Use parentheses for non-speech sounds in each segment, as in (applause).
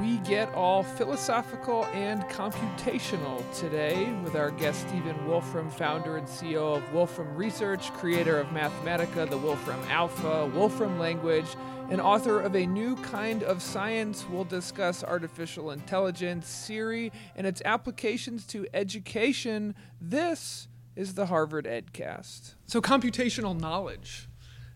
We get all philosophical and computational today with our guest Stephen Wolfram, founder and CEO of Wolfram Research, creator of Mathematica, the Wolfram Alpha, Wolfram Language, and author of a new kind of science. We'll discuss artificial intelligence, Siri, and its applications to education. This is the Harvard EdCast. So, computational knowledge.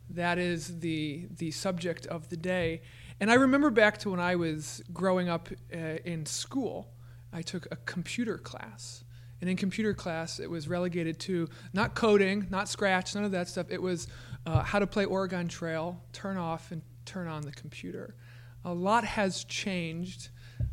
That is the, the subject of the day. And I remember back to when I was growing up uh, in school, I took a computer class. And in computer class, it was relegated to not coding, not Scratch, none of that stuff. It was uh, how to play Oregon Trail, turn off and turn on the computer. A lot has changed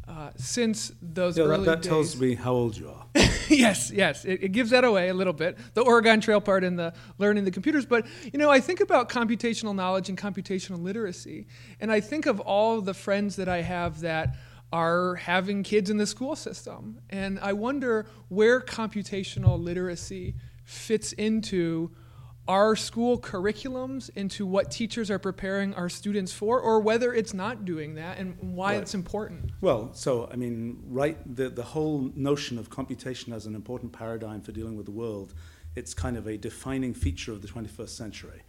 uh, since those yeah, early that, that days. tells me how old you are. (laughs) (laughs) yes, yes, it, it, gives that away a little bit. The Oregon Trail part and the learning the computers. But you know, I think about computational knowledge and computational literacy, and I think of all the friends that I have that are having kids in the school system, and I wonder where computational literacy fits into our school curriculums into what teachers are preparing our students for, or whether it's not doing that and why right. it's important? Well, so, I mean, right, the, the whole notion of computation as an important paradigm for dealing with the world, it's kind of a defining feature of the 21st century.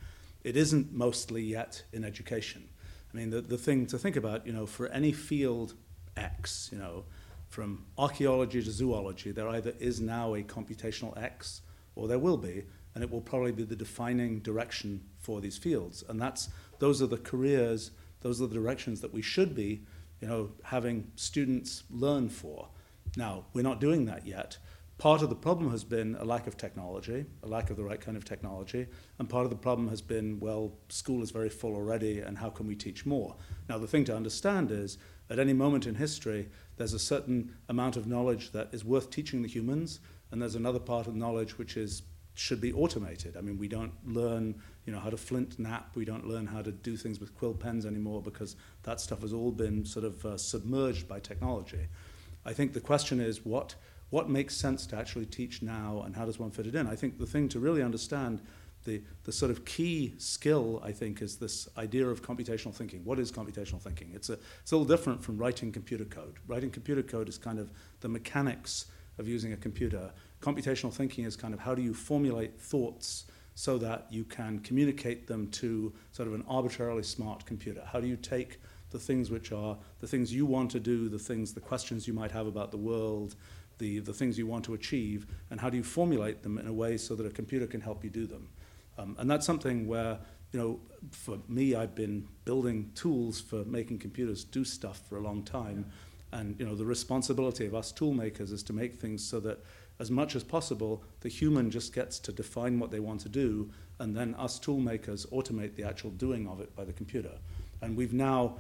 It isn't mostly yet in education. I mean, the, the thing to think about, you know, for any field X, you know, from archaeology to zoology, there either is now a computational X or there will be and it will probably be the defining direction for these fields. And that's those are the careers, those are the directions that we should be, you know, having students learn for. Now, we're not doing that yet. Part of the problem has been a lack of technology, a lack of the right kind of technology, and part of the problem has been, well, school is very full already, and how can we teach more? Now, the thing to understand is, at any moment in history, there's a certain amount of knowledge that is worth teaching the humans, and there's another part of knowledge which is should be automated. I mean, we don't learn, you know, how to flintknap. We don't learn how to do things with quill pens anymore because that stuff has all been sort of uh, submerged by technology. I think the question is what what makes sense to actually teach now, and how does one fit it in? I think the thing to really understand the, the sort of key skill, I think, is this idea of computational thinking. What is computational thinking? It's a, it's a little different from writing computer code. Writing computer code is kind of the mechanics of using a computer computational thinking is kind of how do you formulate thoughts so that you can communicate them to sort of an arbitrarily smart computer? How do you take the things which are the things you want to do, the things, the questions you might have about the world, the, the things you want to achieve, and how do you formulate them in a way so that a computer can help you do them? Um, and that's something where, you know, for me, I've been building tools for making computers do stuff for a long time. And, you know, the responsibility of us tool makers is to make things so that as much as possible, the human just gets to define what they want to do, and then us tool makers automate the actual doing of it by the computer. And we've now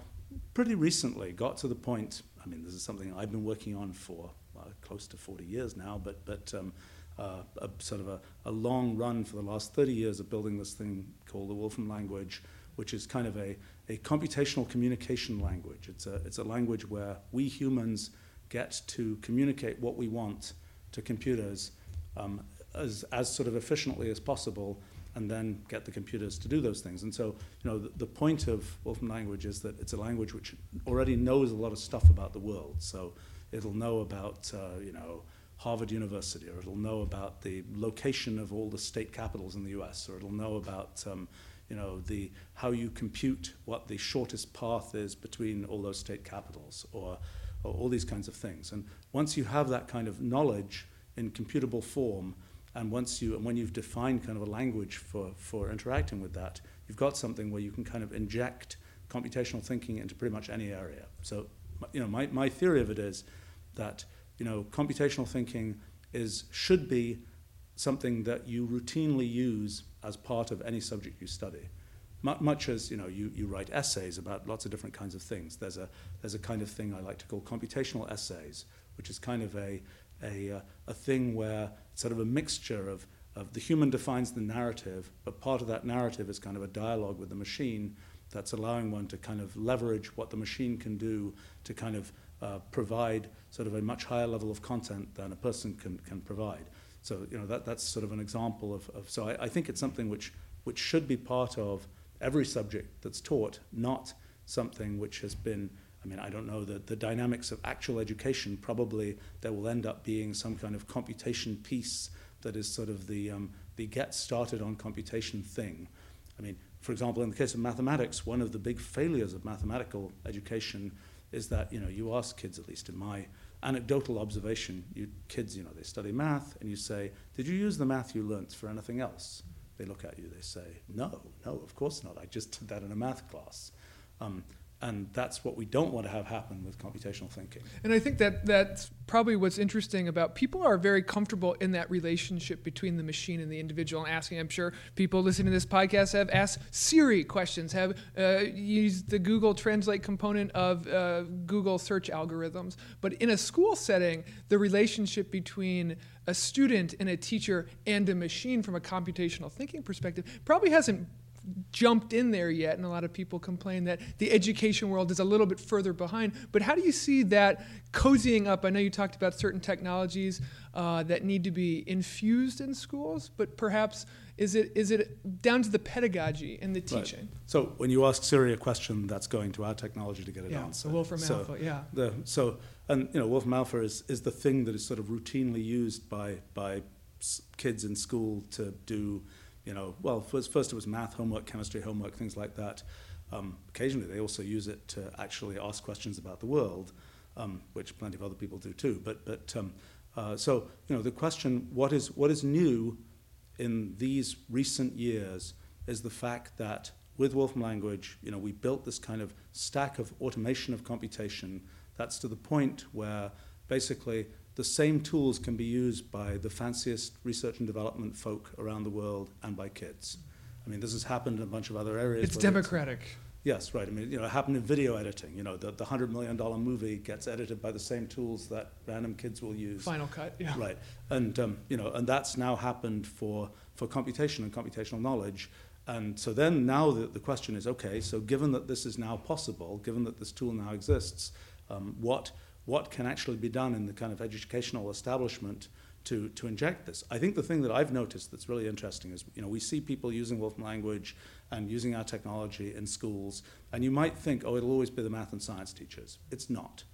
pretty recently got to the point, I mean, this is something I've been working on for well, close to 40 years now, but, but um, uh, a sort of a, a long run for the last 30 years of building this thing called the Wolfram language, which is kind of a, a computational communication language. It's a, it's a language where we humans get to communicate what we want to computers um, as, as sort of efficiently as possible and then get the computers to do those things. And so, you know, the, the, point of Wolfram language is that it's a language which already knows a lot of stuff about the world. So it'll know about, uh, you know, Harvard University, or it'll know about the location of all the state capitals in the U.S., or it'll know about, um, you know, the how you compute what the shortest path is between all those state capitals, or or all these kinds of things. And once you have that kind of knowledge in computable form, and once you and when you've defined kind of a language for, for interacting with that, you've got something where you can kind of inject computational thinking into pretty much any area. So, you know, my, my theory of it is that you know computational thinking is should be something that you routinely use as part of any subject you study much as you know you, you write essays about lots of different kinds of things there's a there's a kind of thing I like to call computational essays which is kind of a a, uh, a thing where it's sort of a mixture of of the human defines the narrative but part of that narrative is kind of a dialogue with the machine that's allowing one to kind of leverage what the machine can do to kind of uh, provide sort of a much higher level of content than a person can can provide. So you know that that's sort of an example of, of so I, I think it's something which which should be part of every subject that's taught, not something which has been, I mean, I don't know the, the dynamics of actual education. Probably there will end up being some kind of computation piece that is sort of the, um, the get started on computation thing. I mean, for example, in the case of mathematics, one of the big failures of mathematical education is that, you know, you ask kids, at least in my anecdotal observation, you kids, you know, they study math, and you say, did you use the math you learnt for anything else? They look at you, they say, no, no, of course not. I just did that in a math class. Um, and that's what we don't want to have happen with computational thinking. And I think that that's probably what's interesting about people are very comfortable in that relationship between the machine and the individual and asking. I'm sure people listening to this podcast have asked Siri questions, have uh, used the Google Translate component of uh, Google search algorithms. But in a school setting, the relationship between a student and a teacher and a machine from a computational thinking perspective probably hasn't jumped in there yet, and a lot of people complain that the education world is a little bit further behind. But how do you see that cozying up? I know you talked about certain technologies uh, that need to be infused in schools, but perhaps is it is it down to the pedagogy and the teaching? Right. So when you ask Siri a question, that's going to our technology to get it yeah, answered. Yeah, Wolfram so Alpha, yeah. The, so and you know, Wolfram Alpha is, is the thing that is sort of routinely used by by kids in school to do you know, well, first, first it was math homework, chemistry homework, things like that. Um, occasionally, they also use it to actually ask questions about the world, um, which plenty of other people do too. But, but um, uh, so, you know, the question, what is, what is new in these recent years is the fact that with Wolfram Language, you know, we built this kind of stack of automation of computation that's to the point where basically the same tools can be used by the fanciest research and development folk around the world and by kids. I mean, this has happened in a bunch of other areas. It's democratic. It's, yes, right. I mean, you know, it happened in video editing. You know, the, the $100 million movie gets edited by the same tools that random kids will use. Final Cut, yeah. Right. And, um, you know, and that's now happened for, for computation and computational knowledge. And so then now the, the question is, okay, so given that this is now possible, given that this tool now exists, um, what – what can actually be done in the kind of educational establishment to, to inject this. I think the thing that I've noticed that's really interesting is, you know, we see people using Wolfram language and using our technology in schools, and you might think, oh, it'll always be the math and science teachers. It's not.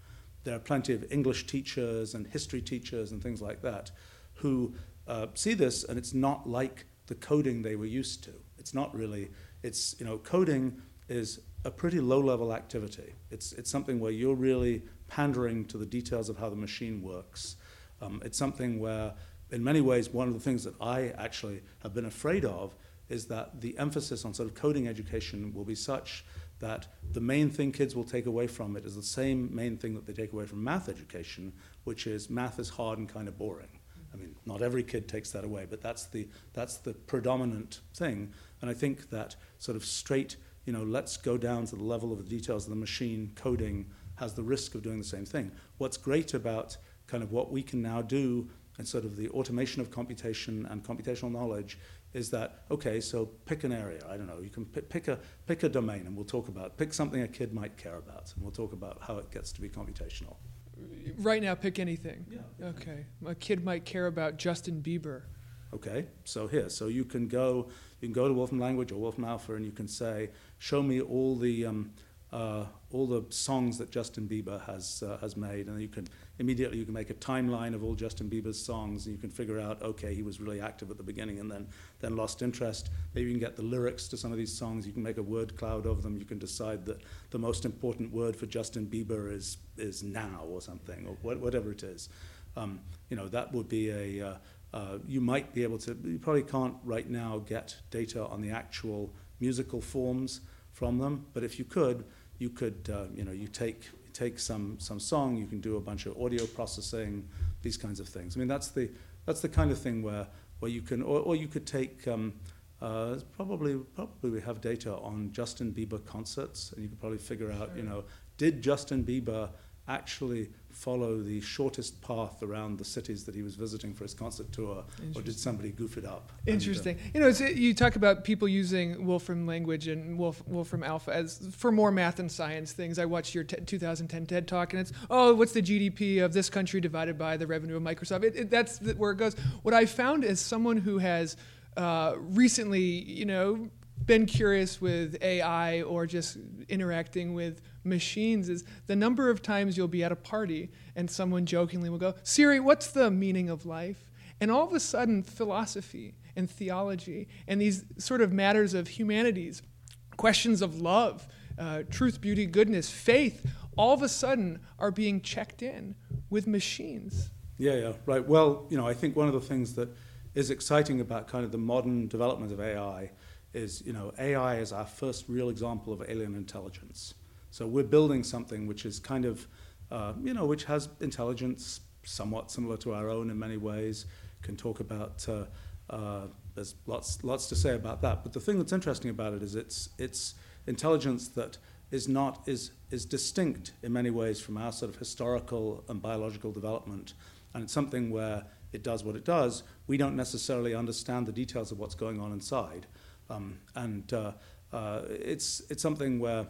There are plenty of English teachers and history teachers and things like that who uh, see this, and it's not like the coding they were used to. It's not really, it's, you know, coding is a pretty low level activity. It's, it's something where you're really pandering to the details of how the machine works. Um, it's something where, in many ways, one of the things that I actually have been afraid of is that the emphasis on sort of coding education will be such that the main thing kids will take away from it is the same main thing that they take away from math education, which is math is hard and kind of boring. I mean, not every kid takes that away, but that's the, that's the predominant thing. And I think that sort of straight, you know, let's go down to the level of the details of the machine coding has the risk of doing the same thing. What's great about kind of what we can now do and sort of the automation of computation and computational knowledge is that okay so pick an area i don't know you can pick, pick a pick a domain and we'll talk about pick something a kid might care about and we'll talk about how it gets to be computational. Right now pick anything. Yeah okay a kid might care about justin bieber. Okay so here so you can go you can go to wolfram language or wolfram alpha and you can say show me all the um, uh, all the songs that Justin Bieber has uh, has made, and you can immediately you can make a timeline of all Justin Bieber's songs, and you can figure out okay he was really active at the beginning and then then lost interest. Maybe you can get the lyrics to some of these songs. You can make a word cloud of them. You can decide that the most important word for Justin Bieber is is now or something or wh- whatever it is. Um, you know that would be a uh, uh, you might be able to. You probably can't right now get data on the actual musical forms from them, but if you could you could, uh, you know, you take take some some song, you can do a bunch of audio processing, these kinds of things. I mean, that's the that's the kind of thing where where you can, or, or you could take. Um, uh, probably, probably we have data on Justin Bieber concerts, and you could probably figure out, you know, did Justin Bieber actually follow the shortest path around the cities that he was visiting for his concert tour, or did somebody goof it up? Interesting. And, uh, you know, you talk about people using Wolfram language and Wolf, Wolfram Alpha as for more math and science things. I watched your t- 2010 TED talk, and it's oh, what's the GDP of this country divided by the revenue of Microsoft? It, it, that's where it goes. What I found as someone who has uh, recently, you know, been curious with AI or just interacting with machines is the number of times you'll be at a party and someone jokingly will go, Siri, what's the meaning of life? And all of a sudden, philosophy and theology and these sort of matters of humanities, questions of love, uh, truth, beauty, goodness, faith, all of a sudden are being checked in with machines. Yeah, yeah, right. Well, you know, I think one of the things that is exciting about kind of the modern development of AI is, you know, AI is our first real example of alien intelligence. So we're building something which is kind of, uh, you know, which has intelligence somewhat similar to our own in many ways. Can talk about. Uh, uh, there's lots lots to say about that. But the thing that's interesting about it is it's it's intelligence that is not is is distinct in many ways from our sort of historical and biological development, and it's something where it does what it does. We don't necessarily understand the details of what's going on inside, um, and uh, uh, it's it's something where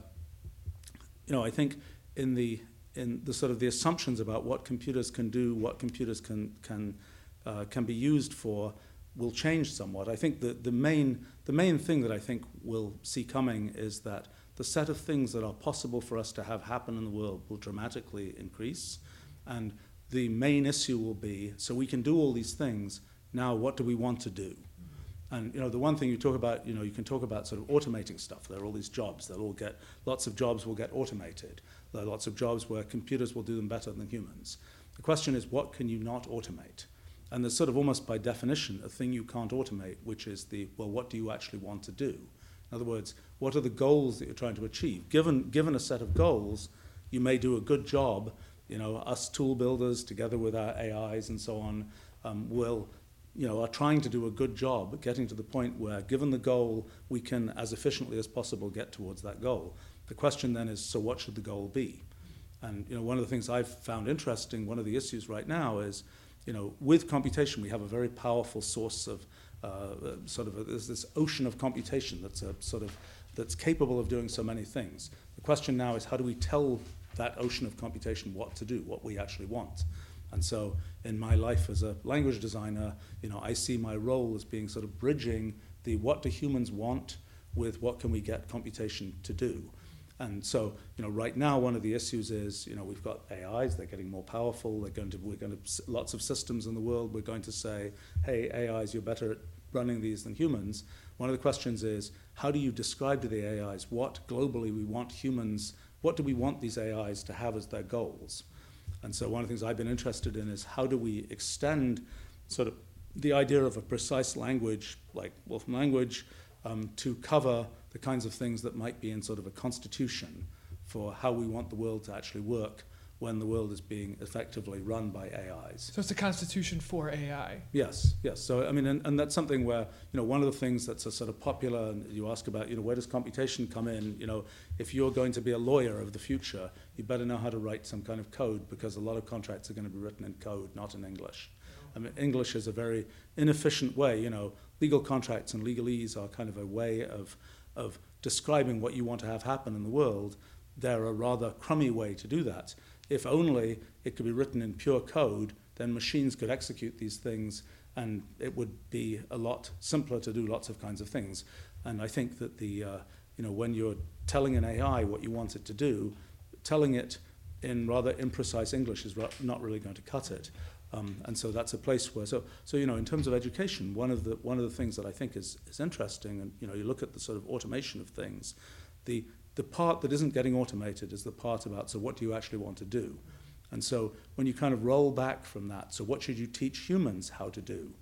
you know, I think in the in the sort of the assumptions about what computers can do, what computers can can uh, can be used for, will change somewhat. I think the the main the main thing that I think we'll see coming is that the set of things that are possible for us to have happen in the world will dramatically increase, and the main issue will be so we can do all these things. Now, what do we want to do? And you know, the one thing you talk about, you know, you can talk about sort of automating stuff. There are all these jobs. They'll all get lots of jobs will get automated. There are lots of jobs where computers will do them better than humans. The question is, what can you not automate? And there's sort of almost by definition a thing you can't automate, which is the well, what do you actually want to do? In other words, what are the goals that you're trying to achieve? Given given a set of goals, you may do a good job. You know, us tool builders together with our AIs and so on um, will you know, are trying to do a good job getting to the point where, given the goal, we can, as efficiently as possible, get towards that goal. The question then is, so what should the goal be? And you know, one of the things I've found interesting, one of the issues right now is, you know, with computation, we have a very powerful source of uh, sort of a, there's this ocean of computation that's a sort of that's capable of doing so many things. The question now is, how do we tell that ocean of computation what to do, what we actually want? And so in my life as a language designer, you know, I see my role as being sort of bridging the what do humans want with what can we get computation to do. And so, you know, right now one of the issues is, you know, we've got AIs, they're getting more powerful, they're going to, we're going to, lots of systems in the world, we're going to say, hey, AIs, you're better at running these than humans. One of the questions is, how do you describe to the AIs what globally we want humans, what do we want these AIs to have as their goals? And so one of the things I've been interested in is how do we extend sort of the idea of a precise language like Wolfram language um, to cover the kinds of things that might be in sort of a constitution for how we want the world to actually work when the world is being effectively run by AIs. So it's a constitution for AI. Yes, yes. So I mean, and, and that's something where you know one of the things that's a sort of popular, and you ask about, you know, where does computation come in? You know, if you're going to be a lawyer of the future, you better know how to write some kind of code because a lot of contracts are going to be written in code, not in English. I mean, English is a very inefficient way. You know, legal contracts and legalese are kind of a way of of describing what you want to have happen in the world. They're a rather crummy way to do that. If only it could be written in pure code, then machines could execute these things and it would be a lot simpler to do lots of kinds of things. And I think that the, uh, you know, when you're telling an AI what you want it to do, telling it in rather imprecise English is not really going to cut it. Um, and so that's a place where, so, so you know, in terms of education, one of the one of the things that I think is, is interesting, and you know, you look at the sort of automation of things, the the part that isn't getting automated is the part about so what do you actually want to do? And so when you kind of roll back from that, so what should you teach humans how to do?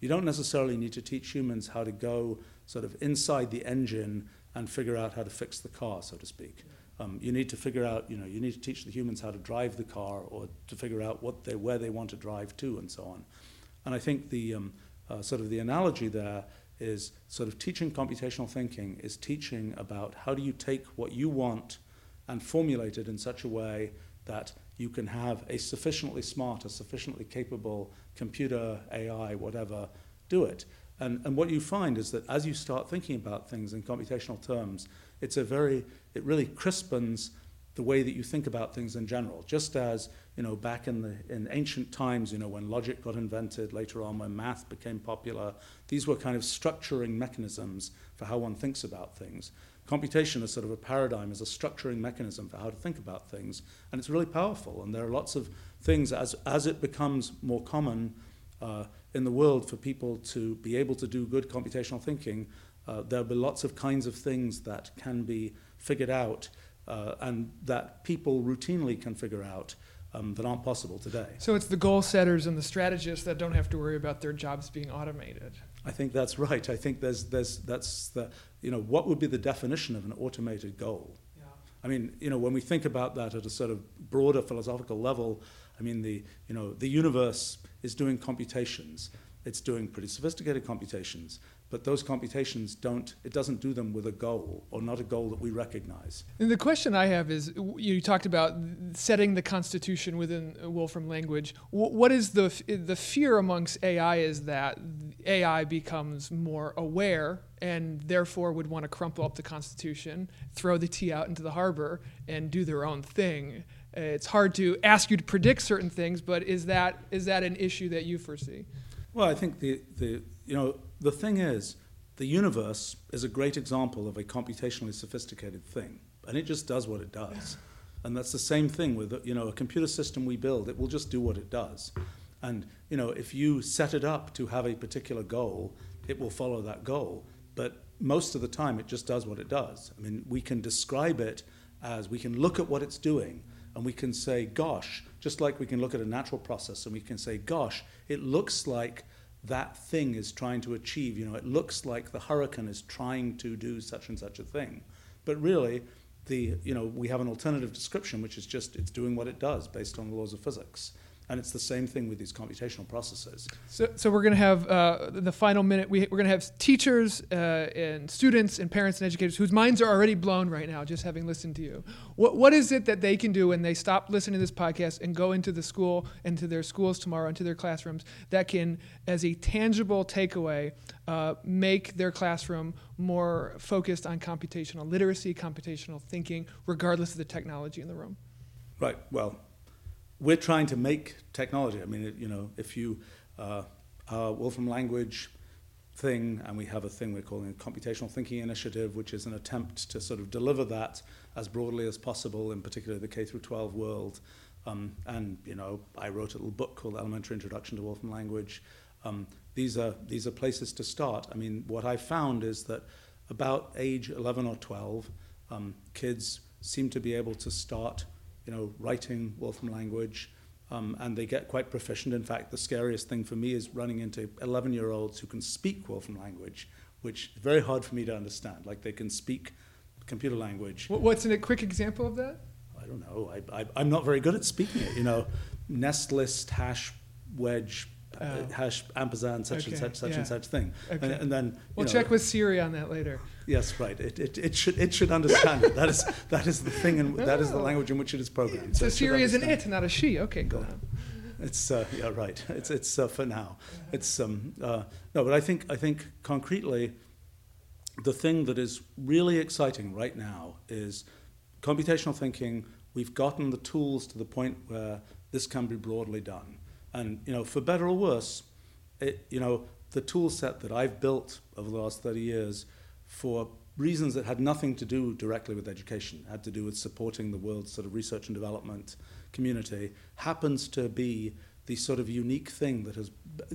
You don't necessarily need to teach humans how to go sort of inside the engine and figure out how to fix the car, so to speak. Um, you need to figure out, you know, you need to teach the humans how to drive the car or to figure out what they, where they want to drive to and so on. And I think the um, uh, sort of the analogy there is sort of teaching computational thinking is teaching about how do you take what you want and formulate it in such a way that you can have a sufficiently smart, a sufficiently capable computer, AI, whatever, do it. And, and what you find is that as you start thinking about things in computational terms, it's a very, it really crispens the way that you think about things in general. Just as you know, back in the in ancient times, you know, when logic got invented, later on when math became popular, these were kind of structuring mechanisms for how one thinks about things. Computation is sort of a paradigm, is a structuring mechanism for how to think about things, and it's really powerful. And there are lots of things as as it becomes more common uh, in the world for people to be able to do good computational thinking. Uh, there'll be lots of kinds of things that can be figured out uh, and that people routinely can figure out um, that aren't possible today. So it's the goal setters and the strategists that don't have to worry about their jobs being automated. I think that's right. I think there's, there's, that's the, you know, what would be the definition of an automated goal? Yeah. I mean, you know, when we think about that at a sort of broader philosophical level, I mean, the, you know, the universe is doing computations. It's doing pretty sophisticated computations but those computations don't it doesn't do them with a goal or not a goal that we recognize. And the question i have is you talked about setting the constitution within wolfram language. What is the the fear amongst ai is that ai becomes more aware and therefore would want to crumple up the constitution throw the tea out into the harbor and do their own thing. It's hard to ask you to predict certain things but is that is that an issue that you foresee? Well i think the the you know the thing is, the universe is a great example of a computationally sophisticated thing, and it just does what it does. And that's the same thing with you know a computer system we build; it will just do what it does. And you know, if you set it up to have a particular goal, it will follow that goal. But most of the time, it just does what it does. I mean, we can describe it as we can look at what it's doing, and we can say, "Gosh," just like we can look at a natural process, and we can say, "Gosh, it looks like." That thing is trying to achieve. You know, it looks like the hurricane is trying to do such and such a thing. But really, the, you know, we have an alternative description, which is just it's doing what it does based on the laws of physics. And it's the same thing with these computational processes. So, so we're going to have uh, the final minute. We, are going to have teachers uh, and students and parents and educators whose minds are already blown right now just having listened to you. What, what is it that they can do when they stop listening to this podcast and go into the school, into their schools tomorrow, into their classrooms, that can, as a tangible takeaway, uh, make their classroom more focused on computational literacy, computational thinking, regardless of the technology in the room? Right. Well, we're trying to make technology. I mean, you know, if you, uh, our Wolfram language thing, and we have a thing we're calling a computational thinking initiative, which is an attempt to sort of deliver that as broadly as possible, in particular the K through 12 world. Um, and you know, I wrote a little book called Elementary Introduction to Wolfram Language. Um, these are these are places to start. I mean, what I found is that about age 11 or 12, um, kids seem to be able to start you know, writing Wolfram language, um, and they get quite proficient. In fact, the scariest thing for me is running into 11 year olds who can speak Wolfram language, which is very hard for me to understand. Like they can speak computer language. What's a quick example of that? I don't know. I, I'm not very good at speaking it. You know, NestList, hash, wedge, uh, hash ampersand such okay, and such such yeah. and such thing. Okay. and, and, then we'll know, check with siri on that later. Yes right. It, it, it should it should understand it. That is (laughs) that is the thing and that is the oh. language in which it is programmed. So, so siri is an it not a she. Okay go on it's uh, yeah right. It's it's uh, for now. It's um uh, no but i think i think concretely the thing that is really exciting right now is computational thinking. We've gotten the tools to the point where this can be broadly done and you know, for better or worse, it, you know, the tool set that I've built over the last 30 years for reasons that had nothing to do directly with education, had to do with supporting the world's sort of research and development community, happens to be the sort of unique thing that has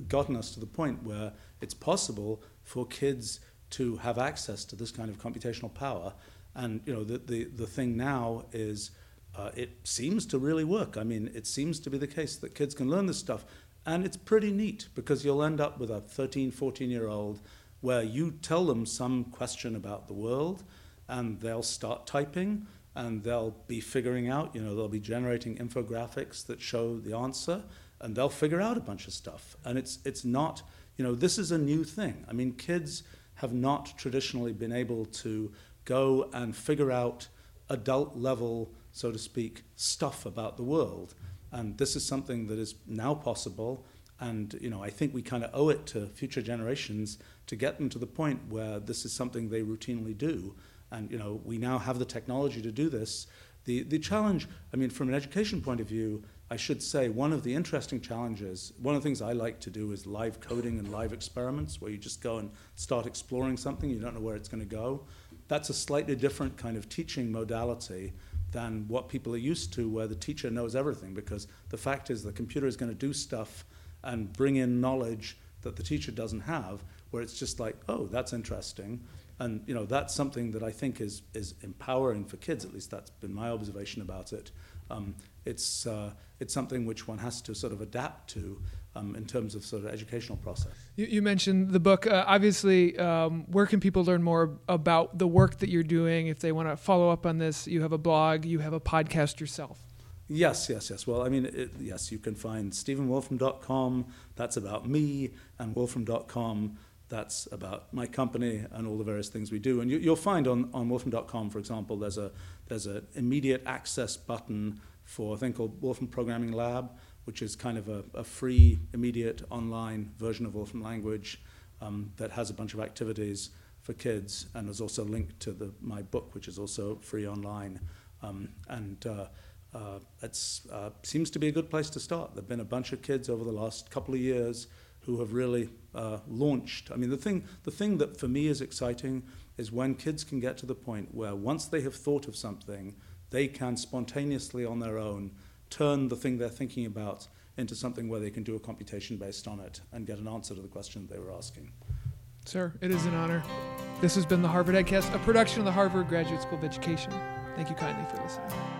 gotten us to the point where it's possible for kids to have access to this kind of computational power. And you know, the, the, the thing now is uh, it seems to really work. I mean, it seems to be the case that kids can learn this stuff. And it's pretty neat because you'll end up with a 13, 14 year old where you tell them some question about the world and they'll start typing and they'll be figuring out, you know, they'll be generating infographics that show the answer and they'll figure out a bunch of stuff. And it's, it's not, you know, this is a new thing. I mean, kids have not traditionally been able to go and figure out adult level so to speak, stuff about the world. And this is something that is now possible. And you know, I think we kind of owe it to future generations to get them to the point where this is something they routinely do. And you know, we now have the technology to do this. The, the challenge, I mean, from an education point of view, I should say one of the interesting challenges, one of the things I like to do is live coding and live experiments where you just go and start exploring something, you don't know where it's going to go. That's a slightly different kind of teaching modality than what people are used to, where the teacher knows everything, because the fact is the computer is going to do stuff and bring in knowledge that the teacher doesn't have, where it's just like, oh, that's interesting. And you know that's something that I think is is empowering for kids. At least that's been my observation about it. Um, it's uh, it's something which one has to sort of adapt to um, in terms of sort of educational process. You, you mentioned the book. Uh, obviously, um, where can people learn more about the work that you're doing? If they want to follow up on this, you have a blog, you have a podcast yourself. Yes, yes, yes. Well, I mean, it, yes, you can find StephenWolfram.com. That's about me, and Wolfram.com that's about my company and all the various things we do. And you, will find on, on wolfram.com, for example, there's a there's an immediate access button for a thing called Wolfram Programming Lab, which is kind of a, a free, immediate online version of Wolfram language um, that has a bunch of activities for kids and is also linked to the, my book, which is also free online. Um, and uh, uh, it uh, seems to be a good place to start. There have been a bunch of kids over the last couple of years who have really uh, launched. I mean, the thing, the thing that for me is exciting is when kids can get to the point where once they have thought of something, they can spontaneously on their own turn the thing they're thinking about into something where they can do a computation based on it and get an answer to the question they were asking. Sir, it is an honor. This has been the Harvard EdCast, a production of the Harvard Graduate School of Education. Thank you kindly for listening.